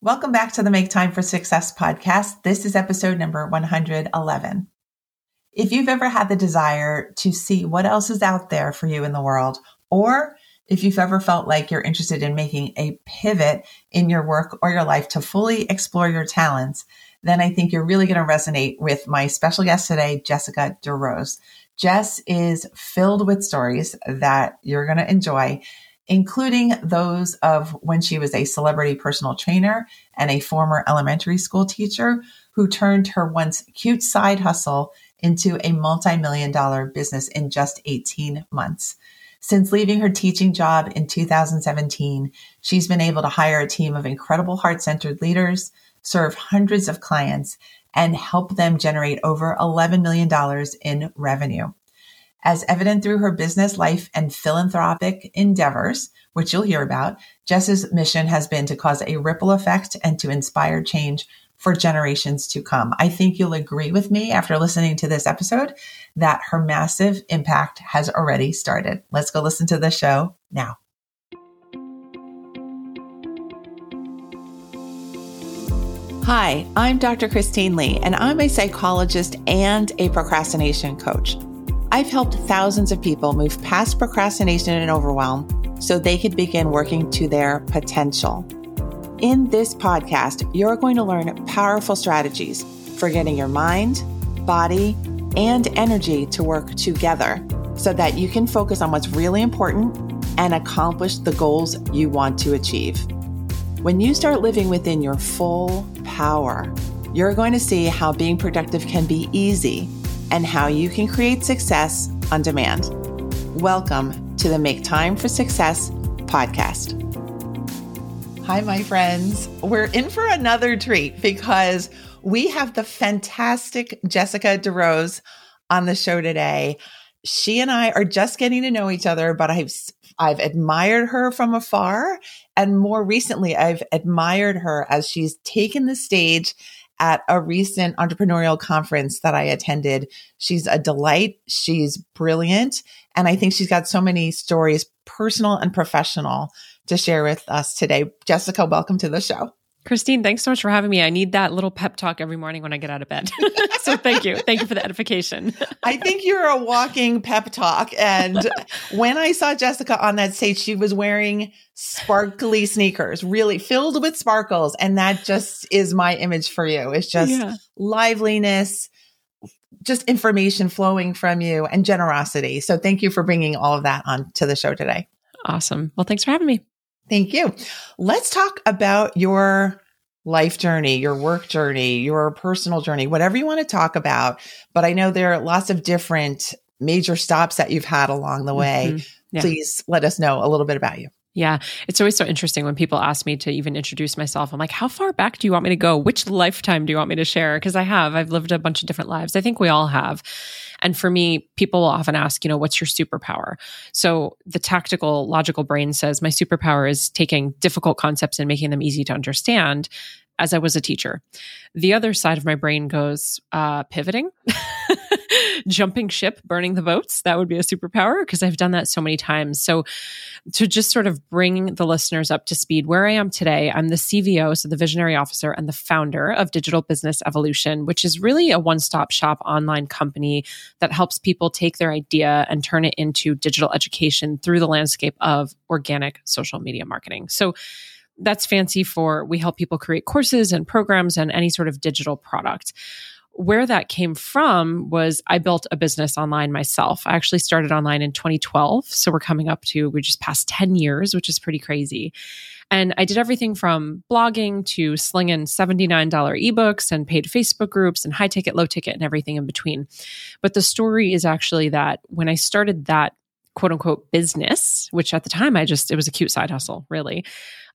Welcome back to the Make Time for Success podcast. This is episode number 111. If you've ever had the desire to see what else is out there for you in the world, or if you've ever felt like you're interested in making a pivot in your work or your life to fully explore your talents, then I think you're really going to resonate with my special guest today, Jessica DeRose. Jess is filled with stories that you're going to enjoy including those of when she was a celebrity personal trainer and a former elementary school teacher who turned her once cute side hustle into a multi-million dollar business in just 18 months. Since leaving her teaching job in 2017, she's been able to hire a team of incredible heart centered leaders, serve hundreds of clients, and help them generate over $11 million in revenue. As evident through her business, life, and philanthropic endeavors, which you'll hear about, Jess's mission has been to cause a ripple effect and to inspire change for generations to come. I think you'll agree with me after listening to this episode that her massive impact has already started. Let's go listen to the show now. Hi, I'm Dr. Christine Lee, and I'm a psychologist and a procrastination coach. I've helped thousands of people move past procrastination and overwhelm so they could begin working to their potential. In this podcast, you're going to learn powerful strategies for getting your mind, body, and energy to work together so that you can focus on what's really important and accomplish the goals you want to achieve. When you start living within your full power, you're going to see how being productive can be easy and how you can create success on demand. Welcome to the Make Time for Success podcast. Hi, my friends. We're in for another treat because we have the fantastic Jessica DeRose on the show today. She and I are just getting to know each other, but I've I've admired her from afar, and more recently, I've admired her as she's taken the stage at a recent entrepreneurial conference that I attended. She's a delight. She's brilliant. And I think she's got so many stories, personal and professional, to share with us today. Jessica, welcome to the show. Christine, thanks so much for having me. I need that little pep talk every morning when I get out of bed. so thank you. Thank you for the edification. I think you're a walking pep talk. And when I saw Jessica on that stage, she was wearing sparkly sneakers, really filled with sparkles. And that just is my image for you. It's just yeah. liveliness, just information flowing from you and generosity. So thank you for bringing all of that on to the show today. Awesome. Well, thanks for having me. Thank you. Let's talk about your life journey, your work journey, your personal journey, whatever you want to talk about. But I know there are lots of different major stops that you've had along the way. Mm-hmm. Yeah. Please let us know a little bit about you. Yeah, it's always so interesting when people ask me to even introduce myself. I'm like, how far back do you want me to go? Which lifetime do you want me to share? Because I have, I've lived a bunch of different lives. I think we all have. And for me, people will often ask, you know, what's your superpower? So the tactical, logical brain says, my superpower is taking difficult concepts and making them easy to understand as I was a teacher. The other side of my brain goes, uh, pivoting. jumping ship, burning the boats. That would be a superpower because I've done that so many times. So, to just sort of bring the listeners up to speed, where I am today, I'm the CVO, so the visionary officer and the founder of Digital Business Evolution, which is really a one stop shop online company that helps people take their idea and turn it into digital education through the landscape of organic social media marketing. So, that's fancy for we help people create courses and programs and any sort of digital product where that came from was I built a business online myself. I actually started online in 2012. So we're coming up to, we just passed 10 years, which is pretty crazy. And I did everything from blogging to slinging $79 ebooks and paid Facebook groups and high ticket, low ticket, and everything in between. But the story is actually that when I started that quote unquote business, which at the time I just, it was a cute side hustle, really,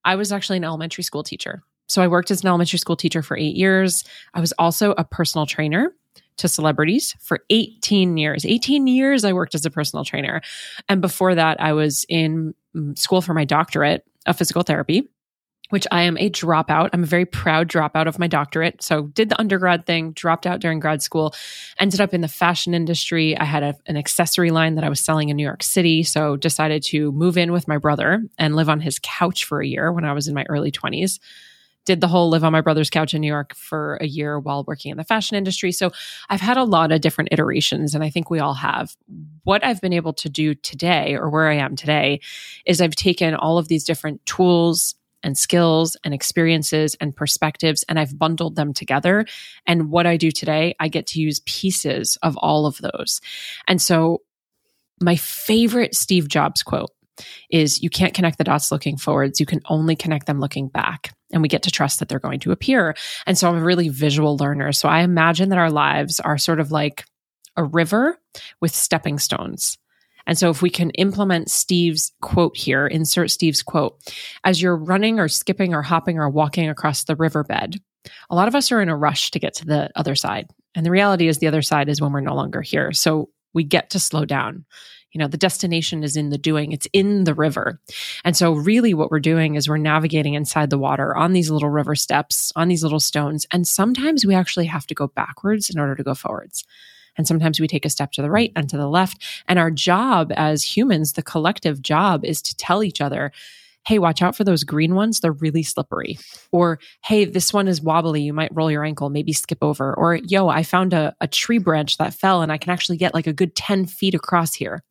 I was actually an elementary school teacher. So I worked as an elementary school teacher for eight years. I was also a personal trainer to celebrities for 18 years. 18 years I worked as a personal trainer. And before that, I was in mm, school for my doctorate of physical therapy, which I am a dropout. I'm a very proud dropout of my doctorate. So did the undergrad thing, dropped out during grad school, ended up in the fashion industry. I had a, an accessory line that I was selling in New York City. So decided to move in with my brother and live on his couch for a year when I was in my early 20s did the whole live on my brother's couch in New York for a year while working in the fashion industry. So I've had a lot of different iterations, and I think we all have. What I've been able to do today, or where I am today, is I've taken all of these different tools and skills and experiences and perspectives, and I've bundled them together. And what I do today, I get to use pieces of all of those. And so, my favorite Steve Jobs quote is you can't connect the dots looking forwards. You can only connect them looking back. And we get to trust that they're going to appear. And so I'm a really visual learner. So I imagine that our lives are sort of like a river with stepping stones. And so if we can implement Steve's quote here, insert Steve's quote, as you're running or skipping or hopping or walking across the riverbed, a lot of us are in a rush to get to the other side. And the reality is the other side is when we're no longer here. So we get to slow down. You know, the destination is in the doing, it's in the river. And so, really, what we're doing is we're navigating inside the water on these little river steps, on these little stones. And sometimes we actually have to go backwards in order to go forwards. And sometimes we take a step to the right and to the left. And our job as humans, the collective job is to tell each other, hey, watch out for those green ones. They're really slippery. Or, hey, this one is wobbly. You might roll your ankle, maybe skip over. Or, yo, I found a, a tree branch that fell and I can actually get like a good 10 feet across here.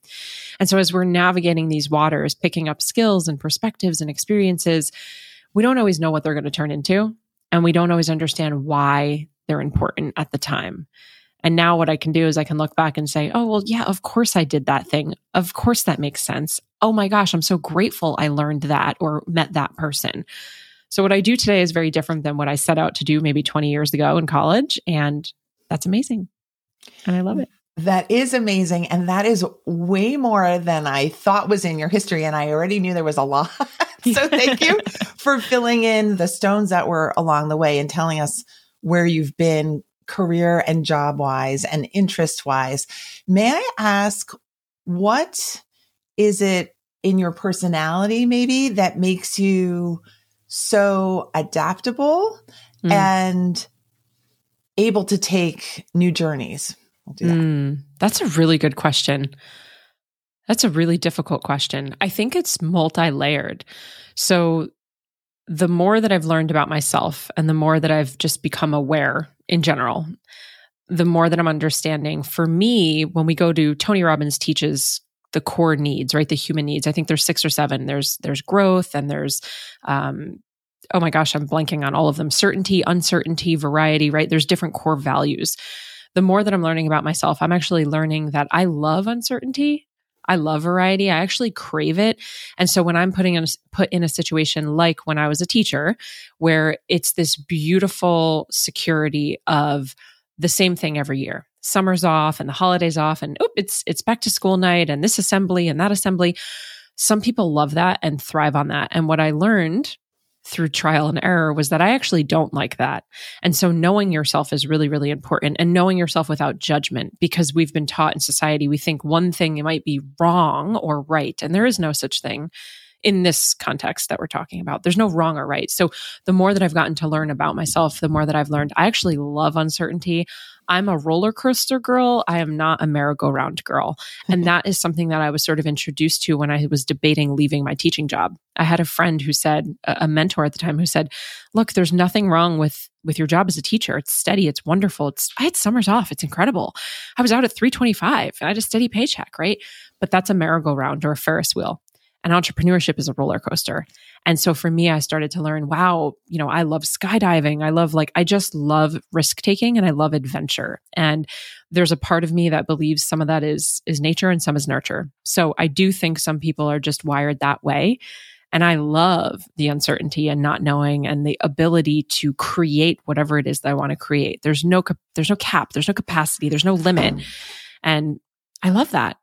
And so as we're navigating these waters, picking up skills and perspectives and experiences, we don't always know what they're going to turn into. And we don't always understand why they're important at the time. And now what I can do is I can look back and say, oh, well, yeah, of course I did that thing. Of course that makes sense. Oh my gosh, I'm so grateful I learned that or met that person. So what I do today is very different than what I set out to do maybe 20 years ago in college. And that's amazing. And I love it. That is amazing. And that is way more than I thought was in your history. And I already knew there was a lot. so thank you for filling in the stones that were along the way and telling us where you've been career and job wise and interest wise. May I ask what is it in your personality maybe that makes you so adaptable mm. and able to take new journeys? We'll do that. Mm, that's a really good question. That's a really difficult question. I think it's multi layered. So, the more that I've learned about myself and the more that I've just become aware in general, the more that I'm understanding. For me, when we go to Tony Robbins teaches the core needs, right? The human needs. I think there's six or seven. There's there's growth and there's um oh my gosh, I'm blanking on all of them. Certainty, uncertainty, variety, right? There's different core values. The more that I'm learning about myself, I'm actually learning that I love uncertainty I love variety. I actually crave it. And so when I'm putting in, put in a situation like when I was a teacher, where it's this beautiful security of the same thing every year. Summer's off and the holidays off and oop, it's it's back to school night and this assembly and that assembly. Some people love that and thrive on that. And what I learned through trial and error was that I actually don't like that. And so knowing yourself is really, really important and knowing yourself without judgment because we've been taught in society, we think one thing might be wrong or right. And there is no such thing in this context that we're talking about. There's no wrong or right. So the more that I've gotten to learn about myself, the more that I've learned I actually love uncertainty. I'm a roller coaster girl. I am not a merry-go-round girl. And mm-hmm. that is something that I was sort of introduced to when I was debating leaving my teaching job. I had a friend who said, a mentor at the time who said, look, there's nothing wrong with with your job as a teacher. It's steady. It's wonderful. It's I had summers off. It's incredible. I was out at 325. and I had a steady paycheck, right? But that's a merry-go-round or a Ferris wheel and entrepreneurship is a roller coaster. And so for me, I started to learn, wow, you know, I love skydiving. I love like, I just love risk taking and I love adventure. And there's a part of me that believes some of that is, is nature and some is nurture. So I do think some people are just wired that way. And I love the uncertainty and not knowing and the ability to create whatever it is that I want to create. There's no, there's no cap, there's no capacity, there's no limit. Mm. And I love that.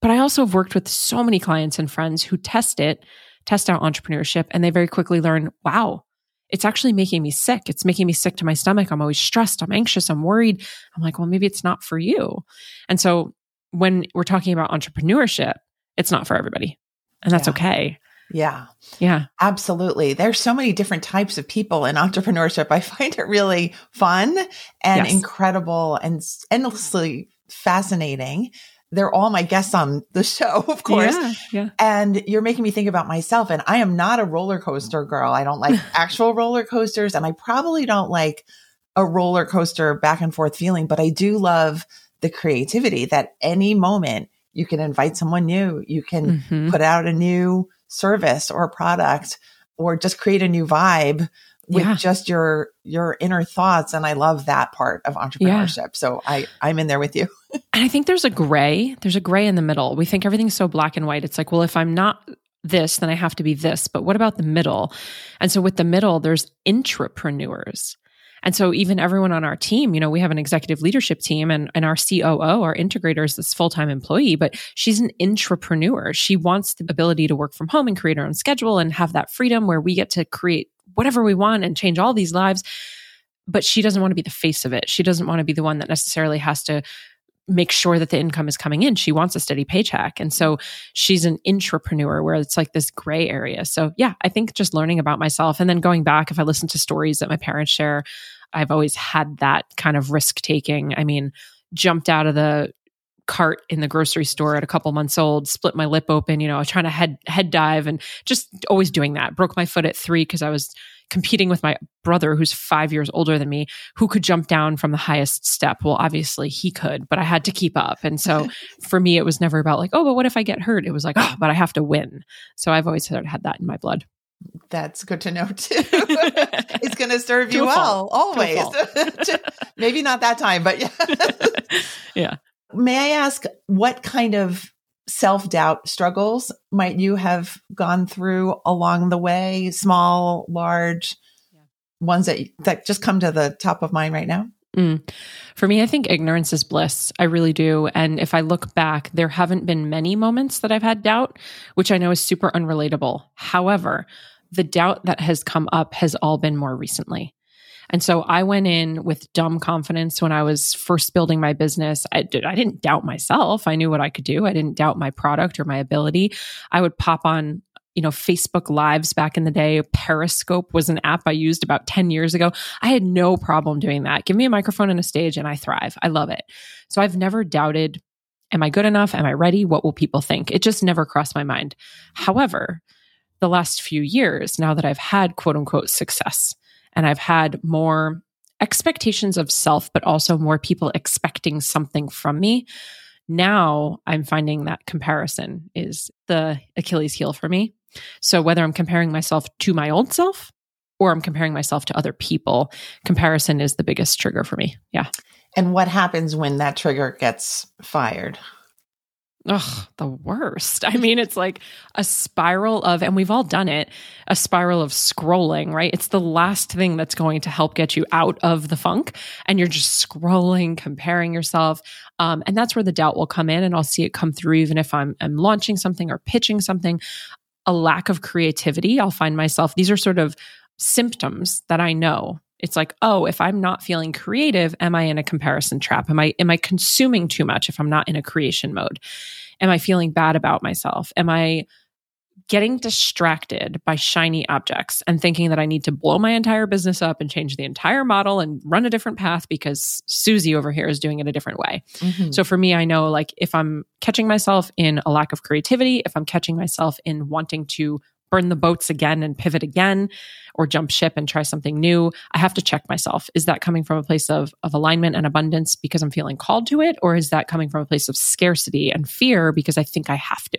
But I also have worked with so many clients and friends who test it, test out entrepreneurship, and they very quickly learn, wow, it's actually making me sick. It's making me sick to my stomach. I'm always stressed. I'm anxious. I'm worried. I'm like, well, maybe it's not for you. And so when we're talking about entrepreneurship, it's not for everybody. And that's yeah. okay. Yeah. Yeah. Absolutely. There's so many different types of people in entrepreneurship. I find it really fun and yes. incredible and endlessly fascinating they're all my guests on the show, of course. Yeah, yeah. And you're making me think about myself. And I am not a roller coaster girl. I don't like actual roller coasters. And I probably don't like a roller coaster back and forth feeling, but I do love the creativity that any moment you can invite someone new, you can mm-hmm. put out a new service or product or just create a new vibe with yeah. just your your inner thoughts and i love that part of entrepreneurship. Yeah. so i i'm in there with you. And i think there's a gray there's a gray in the middle. We think everything's so black and white. It's like well if i'm not this then i have to be this. But what about the middle? And so with the middle there's intrapreneurs. And so even everyone on our team, you know, we have an executive leadership team and, and our COO, our integrator is this full-time employee, but she's an intrapreneur. She wants the ability to work from home and create her own schedule and have that freedom where we get to create whatever we want and change all these lives. But she doesn't want to be the face of it. She doesn't want to be the one that necessarily has to make sure that the income is coming in. She wants a steady paycheck. And so she's an intrapreneur where it's like this gray area. So yeah, I think just learning about myself and then going back, if I listen to stories that my parents share, I've always had that kind of risk taking. I mean, jumped out of the cart in the grocery store at a couple months old, split my lip open, you know, trying to head head dive and just always doing that. Broke my foot at 3 because I was competing with my brother who's 5 years older than me who could jump down from the highest step. Well, obviously he could, but I had to keep up. And so for me it was never about like, oh, but what if I get hurt? It was like, oh, but I have to win. So I've always had that in my blood. That's good to know too. it's going to serve you well always. Maybe not that time, but yeah. yeah. May I ask what kind of self doubt struggles might you have gone through along the way? Small, large, yeah. ones that that just come to the top of mind right now. Mm. For me, I think ignorance is bliss. I really do. And if I look back, there haven't been many moments that I've had doubt, which I know is super unrelatable. However, the doubt that has come up has all been more recently. And so I went in with dumb confidence when I was first building my business. I, did, I didn't doubt myself. I knew what I could do. I didn't doubt my product or my ability. I would pop on you know, Facebook Lives back in the day. Periscope was an app I used about 10 years ago. I had no problem doing that. Give me a microphone and a stage and I thrive. I love it. So I've never doubted, am I good enough? Am I ready? What will people think? It just never crossed my mind. However, the last few years, now that I've had quote unquote success and I've had more expectations of self, but also more people expecting something from me, now I'm finding that comparison is the Achilles heel for me. So whether I'm comparing myself to my old self or I'm comparing myself to other people, comparison is the biggest trigger for me. Yeah. And what happens when that trigger gets fired? Ugh, the worst. I mean, it's like a spiral of, and we've all done it, a spiral of scrolling, right? It's the last thing that's going to help get you out of the funk. And you're just scrolling, comparing yourself. Um, and that's where the doubt will come in. And I'll see it come through, even if I'm, I'm launching something or pitching something. A lack of creativity, I'll find myself, these are sort of symptoms that I know it's like oh if i'm not feeling creative am i in a comparison trap? Am i am i consuming too much if i'm not in a creation mode? Am i feeling bad about myself? Am i getting distracted by shiny objects and thinking that i need to blow my entire business up and change the entire model and run a different path because susie over here is doing it a different way? Mm-hmm. so for me i know like if i'm catching myself in a lack of creativity if i'm catching myself in wanting to burn the boats again and pivot again or jump ship and try something new i have to check myself. Is that coming from a place of, of alignment and abundance because i'm feeling called to it or is that coming from a place of scarcity and fear because i think i have to?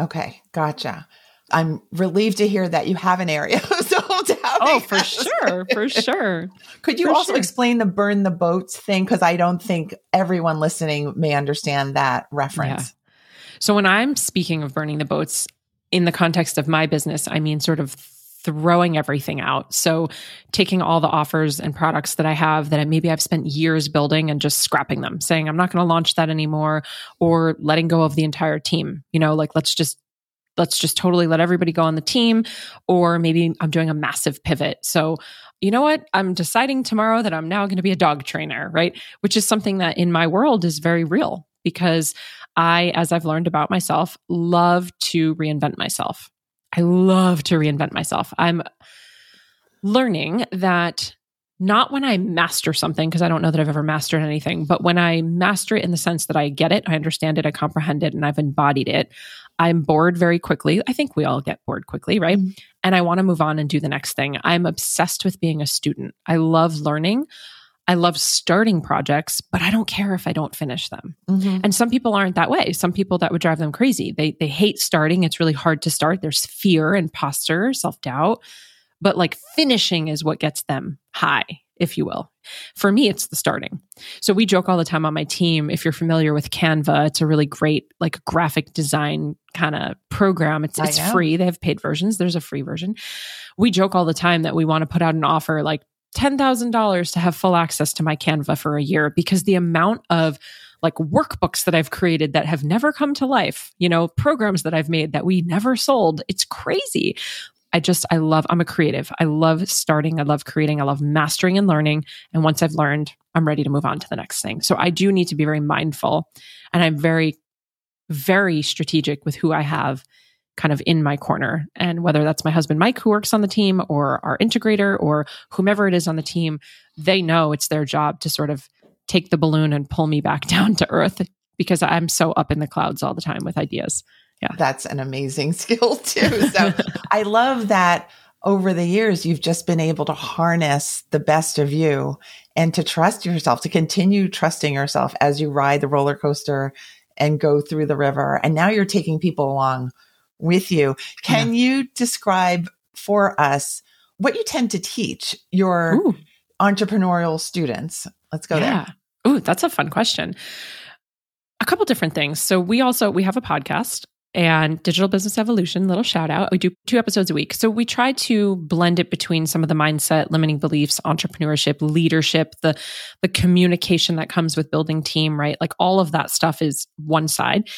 Okay gotcha. I'm relieved to hear that you have an area of self-doubt oh for sure for sure. Could you for also sure. explain the burn the boats thing? Because i don't think everyone listening may understand that reference. Yeah. So when I'm speaking of burning the boats, in the context of my business, I mean sort of throwing everything out. So taking all the offers and products that I have that maybe I've spent years building and just scrapping them, saying I'm not going to launch that anymore or letting go of the entire team. You know, like let's just let's just totally let everybody go on the team or maybe I'm doing a massive pivot. So you know what? I'm deciding tomorrow that I'm now going to be a dog trainer, right? Which is something that in my world is very real because I, as I've learned about myself, love to reinvent myself. I love to reinvent myself. I'm learning that not when I master something, because I don't know that I've ever mastered anything, but when I master it in the sense that I get it, I understand it, I comprehend it, and I've embodied it, I'm bored very quickly. I think we all get bored quickly, right? Mm-hmm. And I want to move on and do the next thing. I'm obsessed with being a student. I love learning. I love starting projects, but I don't care if I don't finish them. Mm-hmm. And some people aren't that way. Some people that would drive them crazy. They they hate starting. It's really hard to start. There's fear, imposter, self-doubt. But like finishing is what gets them high, if you will. For me, it's the starting. So we joke all the time on my team. If you're familiar with Canva, it's a really great like graphic design kind of program. It's it's free. They have paid versions. There's a free version. We joke all the time that we want to put out an offer like $10,000 to have full access to my Canva for a year because the amount of like workbooks that I've created that have never come to life, you know, programs that I've made that we never sold. It's crazy. I just, I love, I'm a creative. I love starting. I love creating. I love mastering and learning. And once I've learned, I'm ready to move on to the next thing. So I do need to be very mindful and I'm very, very strategic with who I have kind of in my corner. And whether that's my husband, Mike, who works on the team, or our integrator, or whomever it is on the team, they know it's their job to sort of take the balloon and pull me back down to earth because I'm so up in the clouds all the time with ideas. Yeah. That's an amazing skill too. So I love that over the years, you've just been able to harness the best of you and to trust yourself, to continue trusting yourself as you ride the roller coaster and go through the river. And now you're taking people along with you. Can yeah. you describe for us what you tend to teach your Ooh. entrepreneurial students? Let's go yeah. there. Ooh, that's a fun question. A couple different things. So we also we have a podcast and digital business evolution little shout out we do two episodes a week so we try to blend it between some of the mindset limiting beliefs entrepreneurship leadership the the communication that comes with building team right like all of that stuff is one side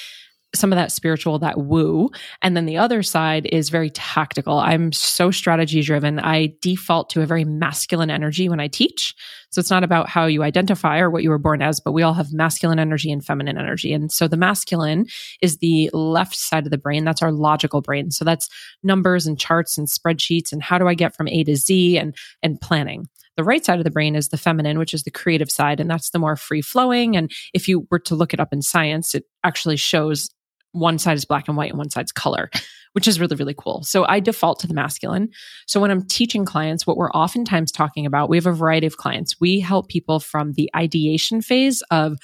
some of that spiritual, that woo. And then the other side is very tactical. I'm so strategy driven. I default to a very masculine energy when I teach. So it's not about how you identify or what you were born as, but we all have masculine energy and feminine energy. And so the masculine is the left side of the brain. That's our logical brain. So that's numbers and charts and spreadsheets and how do I get from A to Z and, and planning. The right side of the brain is the feminine, which is the creative side, and that's the more free flowing. And if you were to look it up in science, it actually shows one side is black and white and one side's color, which is really, really cool. So I default to the masculine. So when I'm teaching clients, what we're oftentimes talking about, we have a variety of clients. We help people from the ideation phase of,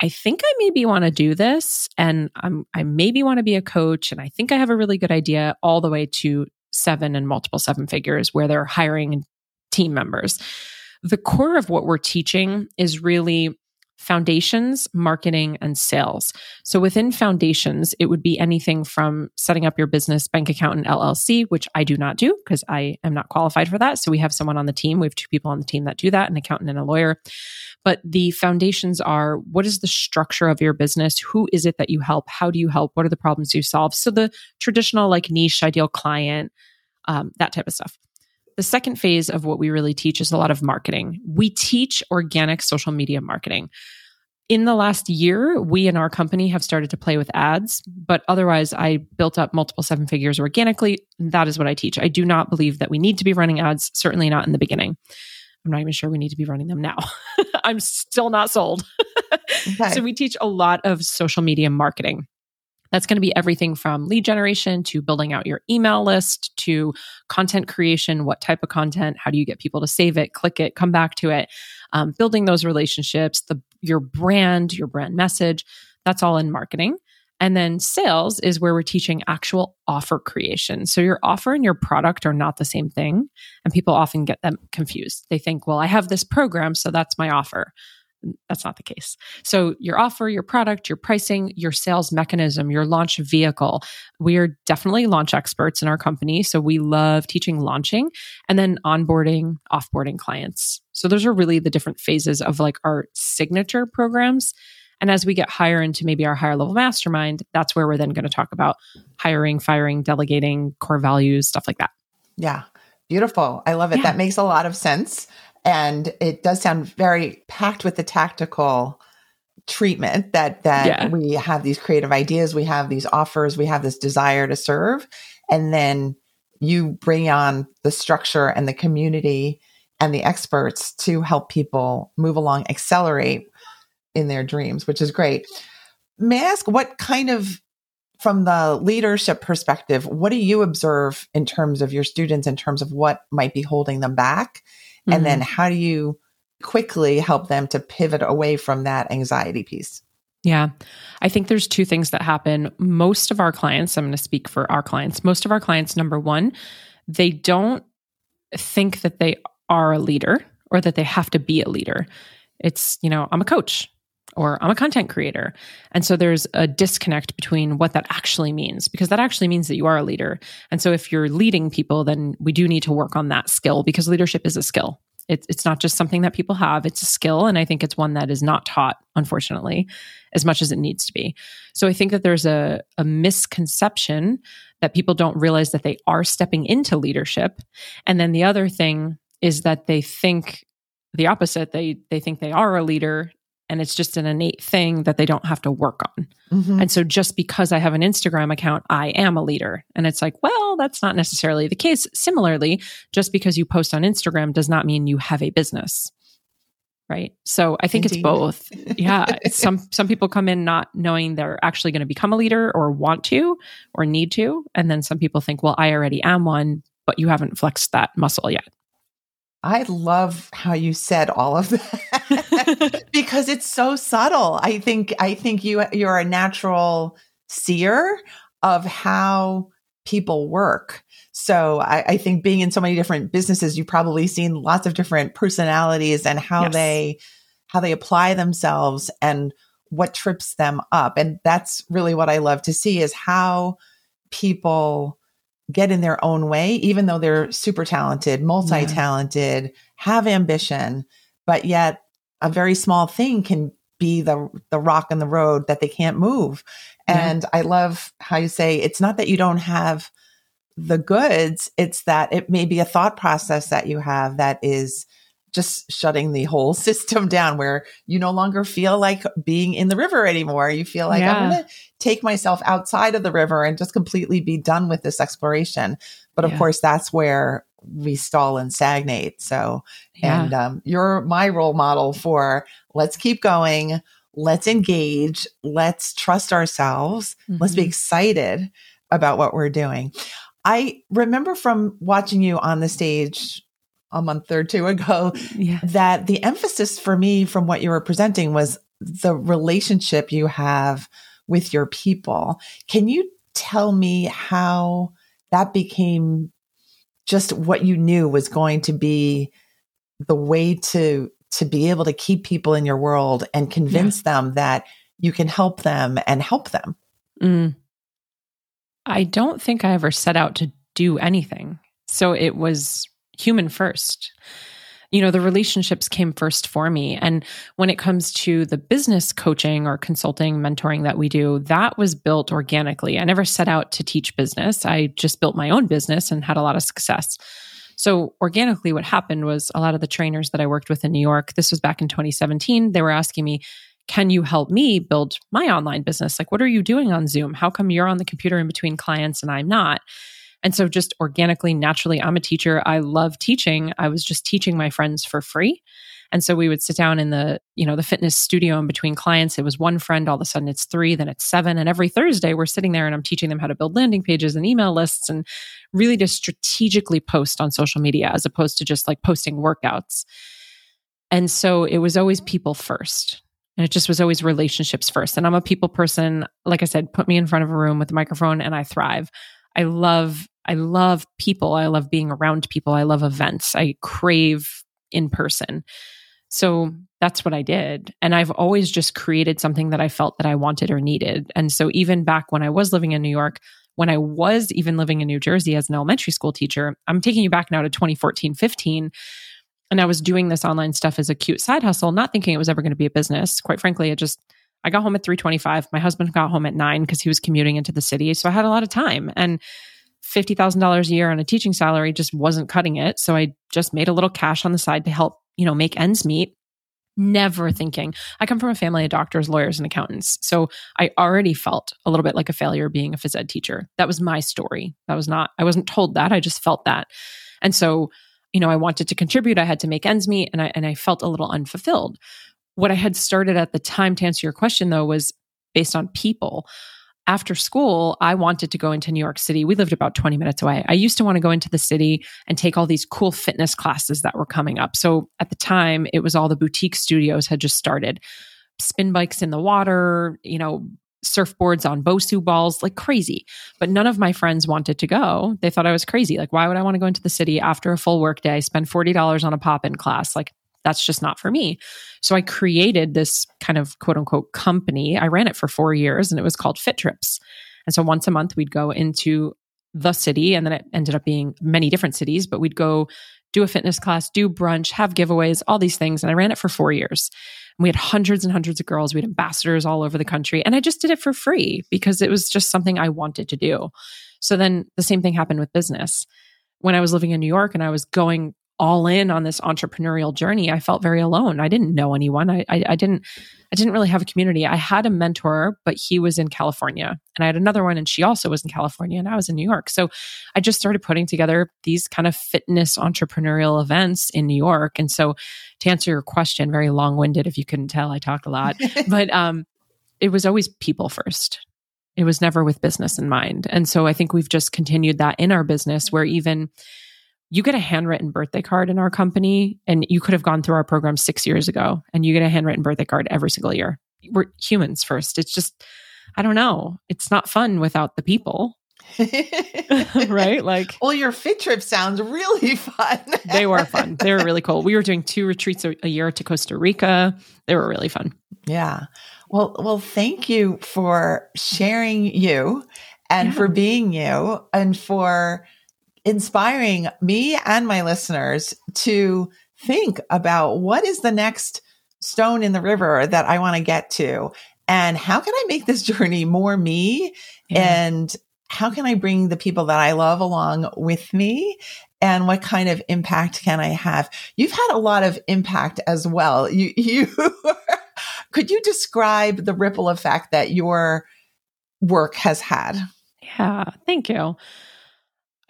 I think I maybe want to do this and I'm, I maybe want to be a coach and I think I have a really good idea all the way to seven and multiple seven figures where they're hiring team members. The core of what we're teaching is really foundations, marketing, and sales. So within foundations, it would be anything from setting up your business bank account and LLC, which I do not do because I am not qualified for that. So we have someone on the team. We have two people on the team that do that, an accountant and a lawyer. But the foundations are what is the structure of your business? Who is it that you help? How do you help? What are the problems you solve? So the traditional like niche ideal client, um, that type of stuff. The second phase of what we really teach is a lot of marketing. We teach organic social media marketing. In the last year, we in our company have started to play with ads, but otherwise, I built up multiple seven figures organically. That is what I teach. I do not believe that we need to be running ads, certainly not in the beginning. I'm not even sure we need to be running them now. I'm still not sold. okay. So, we teach a lot of social media marketing. That's going to be everything from lead generation to building out your email list to content creation. What type of content? How do you get people to save it, click it, come back to it? Um, building those relationships, the your brand, your brand message. That's all in marketing. And then sales is where we're teaching actual offer creation. So your offer and your product are not the same thing. And people often get them confused. They think, well, I have this program, so that's my offer that's not the case. So, your offer, your product, your pricing, your sales mechanism, your launch vehicle. We are definitely launch experts in our company. So, we love teaching launching and then onboarding, offboarding clients. So, those are really the different phases of like our signature programs. And as we get higher into maybe our higher level mastermind, that's where we're then going to talk about hiring, firing, delegating, core values, stuff like that. Yeah. Beautiful. I love it. Yeah. That makes a lot of sense. And it does sound very packed with the tactical treatment that that yeah. we have these creative ideas, we have these offers, we have this desire to serve, and then you bring on the structure and the community and the experts to help people move along, accelerate in their dreams, which is great. May I ask what kind of from the leadership perspective, what do you observe in terms of your students, in terms of what might be holding them back? Mm-hmm. And then mm-hmm. how do you quickly help them to pivot away from that anxiety piece? Yeah. I think there's two things that happen. Most of our clients, I'm going to speak for our clients, most of our clients, number one, they don't think that they are a leader or that they have to be a leader. It's, you know, I'm a coach or I'm a content creator. And so there's a disconnect between what that actually means, because that actually means that you are a leader. And so if you're leading people, then we do need to work on that skill because leadership is a skill. It, it's not just something that people have, it's a skill. And I think it's one that is not taught, unfortunately, as much as it needs to be. So I think that there's a, a misconception that people don't realize that they are stepping into leadership. And then the other thing is that they think the opposite. They they think they are a leader and it's just an innate thing that they don't have to work on. Mm-hmm. And so just because I have an Instagram account, I am a leader. And it's like, well, that's not necessarily the case. Similarly, just because you post on Instagram does not mean you have a business. Right. So I think Indeed. it's both. Yeah. some some people come in not knowing they're actually going to become a leader or want to or need to. And then some people think, well, I already am one, but you haven't flexed that muscle yet. I love how you said all of that because it's so subtle. I think I think you you're a natural seer of how people work. So I, I, think being in so many different businesses, you've probably seen lots of different personalities and how yes. they how they apply themselves and what trips them up. And that's really what I love to see is how people get in their own way, even though they're super talented, multi talented, yeah. have ambition, but yet a very small thing can be the the rock in the road that they can't move. Yeah. And I love how you say it's not that you don't have the goods, it's that it may be a thought process that you have that is just shutting the whole system down where you no longer feel like being in the river anymore. You feel like yeah. I'm going to take myself outside of the river and just completely be done with this exploration. But of yeah. course, that's where we stall and stagnate. So, yeah. and um, you're my role model for let's keep going. Let's engage. Let's trust ourselves. Mm-hmm. Let's be mm-hmm. excited about what we're doing. I remember from watching you on the stage a month or two ago yeah. that the emphasis for me from what you were presenting was the relationship you have with your people. Can you tell me how that became just what you knew was going to be the way to to be able to keep people in your world and convince yeah. them that you can help them and help them? Mm. I don't think I ever set out to do anything. So it was human first. You know, the relationships came first for me. And when it comes to the business coaching or consulting, mentoring that we do, that was built organically. I never set out to teach business. I just built my own business and had a lot of success. So, organically, what happened was a lot of the trainers that I worked with in New York, this was back in 2017, they were asking me, can you help me build my online business? Like, what are you doing on Zoom? How come you're on the computer in between clients and I'm not? And so just organically, naturally, I'm a teacher. I love teaching. I was just teaching my friends for free. And so we would sit down in the, you know, the fitness studio in between clients. It was one friend, all of a sudden it's three, then it's seven. And every Thursday we're sitting there and I'm teaching them how to build landing pages and email lists and really just strategically post on social media as opposed to just like posting workouts. And so it was always people first. And it just was always relationships first. And I'm a people person. Like I said, put me in front of a room with a microphone and I thrive. I love I love people. I love being around people. I love events. I crave in person. So that's what I did. And I've always just created something that I felt that I wanted or needed. And so even back when I was living in New York, when I was even living in New Jersey as an elementary school teacher, I'm taking you back now to 2014, 15. And I was doing this online stuff as a cute side hustle, not thinking it was ever going to be a business. Quite frankly, it just, I got home at 325. My husband got home at nine because he was commuting into the city. So I had a lot of time. And $50,000 a year on a teaching salary just wasn't cutting it. So I just made a little cash on the side to help, you know, make ends meet. Never thinking. I come from a family of doctors, lawyers, and accountants. So I already felt a little bit like a failure being a phys ed teacher. That was my story. That was not, I wasn't told that. I just felt that. And so, you know, I wanted to contribute. I had to make ends meet and I, and I felt a little unfulfilled. What I had started at the time to answer your question though was based on people. After school, I wanted to go into New York City. We lived about 20 minutes away. I used to want to go into the city and take all these cool fitness classes that were coming up. So at the time, it was all the boutique studios had just started spin bikes in the water, you know, surfboards on Bosu balls, like crazy. But none of my friends wanted to go. They thought I was crazy. Like, why would I want to go into the city after a full workday, spend $40 on a pop in class? Like, that's just not for me. So I created this kind of quote unquote company. I ran it for four years and it was called Fit Trips. And so once a month we'd go into the city and then it ended up being many different cities, but we'd go do a fitness class, do brunch, have giveaways, all these things. And I ran it for four years. We had hundreds and hundreds of girls. We had ambassadors all over the country. And I just did it for free because it was just something I wanted to do. So then the same thing happened with business. When I was living in New York and I was going all in on this entrepreneurial journey, I felt very alone. I didn't know anyone. I, I, I, didn't I didn't really have a community. I had a mentor, but he was in California, and I had another one, and she also was in California, and I was in New York. So I just started putting together these kind of fitness entrepreneurial events in New York. And so, to answer your question, very long winded, if you couldn't tell, I talked a lot, but um, it was always people first. It was never with business in mind. And so I think we've just continued that in our business where even you get a handwritten birthday card in our company and you could have gone through our program six years ago and you get a handwritten birthday card every single year. We're humans first. It's just, I don't know. It's not fun without the people. right? Like, well, your fit trip sounds really fun. they were fun. They were really cool. We were doing two retreats a, a year to Costa Rica. They were really fun. Yeah. Well, well, thank you for sharing you and yeah. for being you and for inspiring me and my listeners to think about what is the next stone in the river that I want to get to and how can I make this journey more me yeah. and how can I bring the people that I love along with me and what kind of impact can I have? You've had a lot of impact as well. You, you, could you describe the ripple effect that your work has had? Yeah, thank you.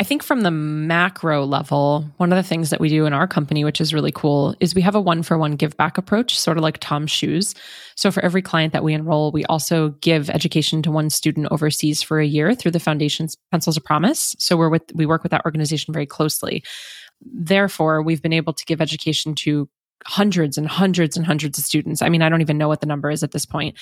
I think from the macro level, one of the things that we do in our company, which is really cool, is we have a one for one give back approach, sort of like TOMS shoes. So for every client that we enroll, we also give education to one student overseas for a year through the foundation's Pencils of Promise. So we're with, we work with that organization very closely. Therefore, we've been able to give education to hundreds and hundreds and hundreds of students. I mean, I don't even know what the number is at this point.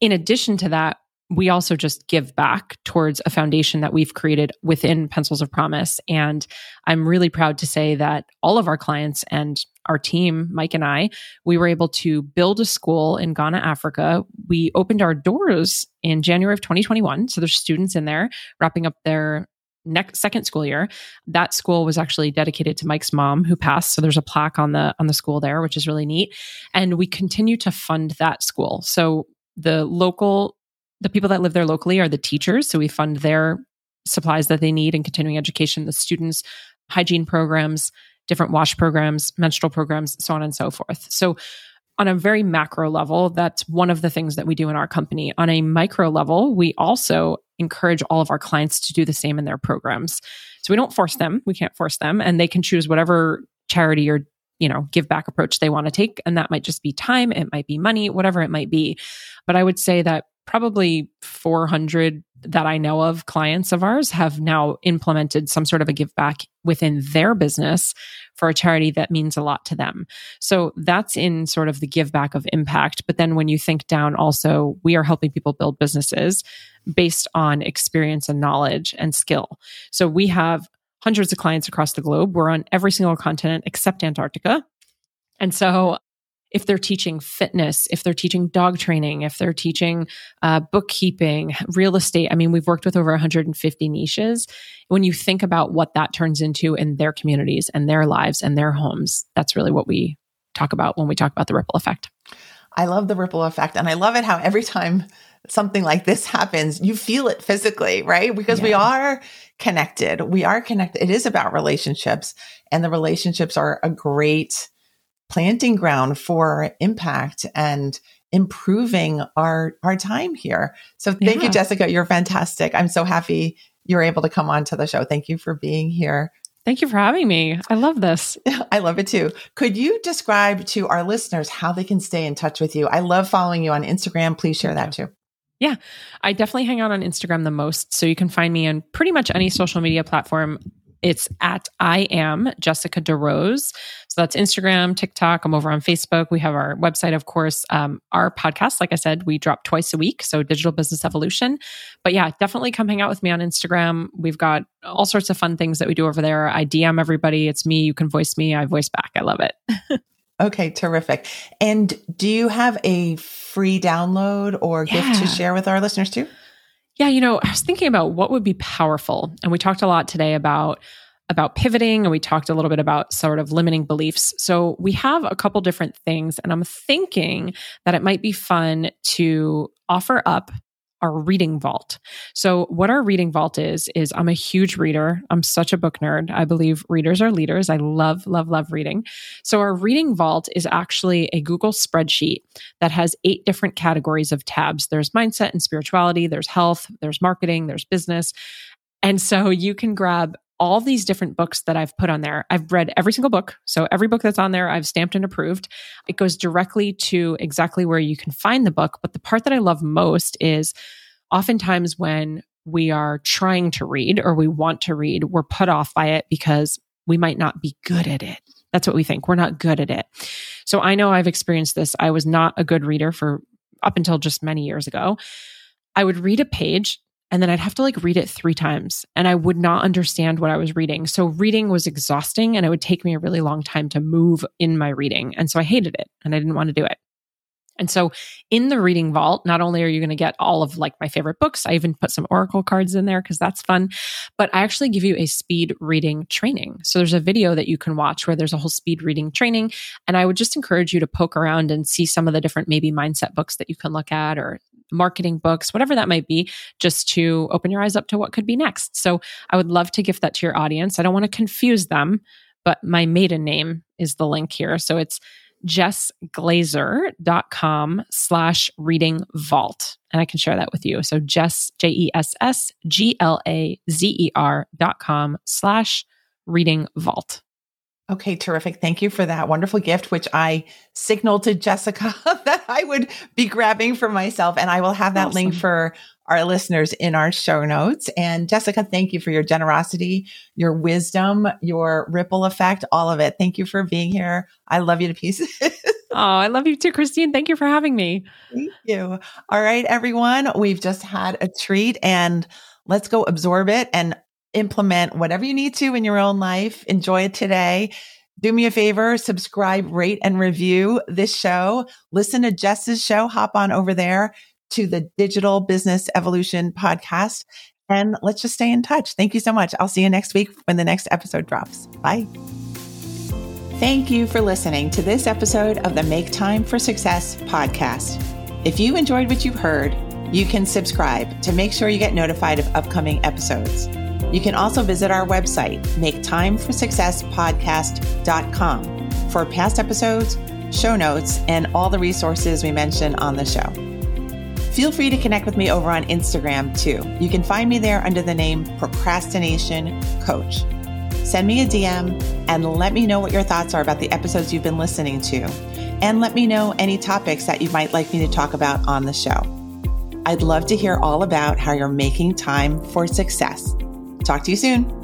In addition to that, we also just give back towards a foundation that we've created within Pencils of Promise. And I'm really proud to say that all of our clients and our team, Mike and I, we were able to build a school in Ghana, Africa. We opened our doors in January of 2021. So there's students in there wrapping up their next second school year that school was actually dedicated to mike's mom who passed so there's a plaque on the on the school there which is really neat and we continue to fund that school so the local the people that live there locally are the teachers. So we fund their supplies that they need in continuing education, the students, hygiene programs, different wash programs, menstrual programs, so on and so forth. So on a very macro level, that's one of the things that we do in our company. On a micro level, we also encourage all of our clients to do the same in their programs. So we don't force them, we can't force them, and they can choose whatever charity or you know give back approach they want to take and that might just be time it might be money whatever it might be but i would say that probably 400 that I know of clients of ours have now implemented some sort of a give back within their business for a charity that means a lot to them. So that's in sort of the give back of impact. But then when you think down, also, we are helping people build businesses based on experience and knowledge and skill. So we have hundreds of clients across the globe. We're on every single continent except Antarctica. And so if they're teaching fitness, if they're teaching dog training, if they're teaching uh, bookkeeping, real estate. I mean, we've worked with over 150 niches. When you think about what that turns into in their communities and their lives and their homes, that's really what we talk about when we talk about the ripple effect. I love the ripple effect. And I love it how every time something like this happens, you feel it physically, right? Because yeah. we are connected. We are connected. It is about relationships, and the relationships are a great planting ground for impact and improving our our time here. So thank yeah. you Jessica, you're fantastic. I'm so happy you're able to come on to the show. Thank you for being here. Thank you for having me. I love this. I love it too. Could you describe to our listeners how they can stay in touch with you? I love following you on Instagram. Please share that too. Yeah, I definitely hang out on Instagram the most. So you can find me on pretty much any social media platform it's at I am Jessica DeRose. So that's Instagram, TikTok. I'm over on Facebook. We have our website, of course. Um, our podcast, like I said, we drop twice a week. So Digital Business Evolution. But yeah, definitely come hang out with me on Instagram. We've got all sorts of fun things that we do over there. I DM everybody. It's me. You can voice me. I voice back. I love it. okay, terrific. And do you have a free download or yeah. gift to share with our listeners too? Yeah, you know, I was thinking about what would be powerful. And we talked a lot today about about pivoting and we talked a little bit about sort of limiting beliefs. So we have a couple different things and I'm thinking that it might be fun to offer up our reading vault. So, what our reading vault is, is I'm a huge reader. I'm such a book nerd. I believe readers are leaders. I love, love, love reading. So, our reading vault is actually a Google spreadsheet that has eight different categories of tabs there's mindset and spirituality, there's health, there's marketing, there's business. And so, you can grab all these different books that I've put on there. I've read every single book. So every book that's on there, I've stamped and approved. It goes directly to exactly where you can find the book. But the part that I love most is oftentimes when we are trying to read or we want to read, we're put off by it because we might not be good at it. That's what we think. We're not good at it. So I know I've experienced this. I was not a good reader for up until just many years ago. I would read a page and then I'd have to like read it three times and I would not understand what I was reading. So reading was exhausting and it would take me a really long time to move in my reading. And so I hated it and I didn't want to do it. And so in the reading vault, not only are you going to get all of like my favorite books, I even put some oracle cards in there because that's fun, but I actually give you a speed reading training. So there's a video that you can watch where there's a whole speed reading training. And I would just encourage you to poke around and see some of the different maybe mindset books that you can look at or marketing books, whatever that might be, just to open your eyes up to what could be next. So I would love to gift that to your audience. I don't want to confuse them, but my maiden name is the link here. So it's jessglazer.com slash reading vault. And I can share that with you. So Jess, J E S S G L A Z E R dot com slash reading vault. Okay, terrific. Thank you for that wonderful gift, which I signaled to Jessica that I would be grabbing for myself. And I will have that awesome. link for our listeners in our show notes. And Jessica, thank you for your generosity, your wisdom, your ripple effect, all of it. Thank you for being here. I love you to pieces. oh, I love you too, Christine. Thank you for having me. Thank you. All right, everyone. We've just had a treat and let's go absorb it and implement whatever you need to in your own life. Enjoy it today. Do me a favor, subscribe, rate, and review this show. Listen to Jess's show. Hop on over there to the Digital Business Evolution podcast. And let's just stay in touch. Thank you so much. I'll see you next week when the next episode drops. Bye. Thank you for listening to this episode of the Make Time for Success podcast. If you enjoyed what you've heard, you can subscribe to make sure you get notified of upcoming episodes. You can also visit our website, maketimeforsuccesspodcast.com, for past episodes, show notes, and all the resources we mention on the show. Feel free to connect with me over on Instagram too. You can find me there under the name Procrastination Coach. Send me a DM and let me know what your thoughts are about the episodes you've been listening to. And let me know any topics that you might like me to talk about on the show. I'd love to hear all about how you're making time for success. Talk to you soon.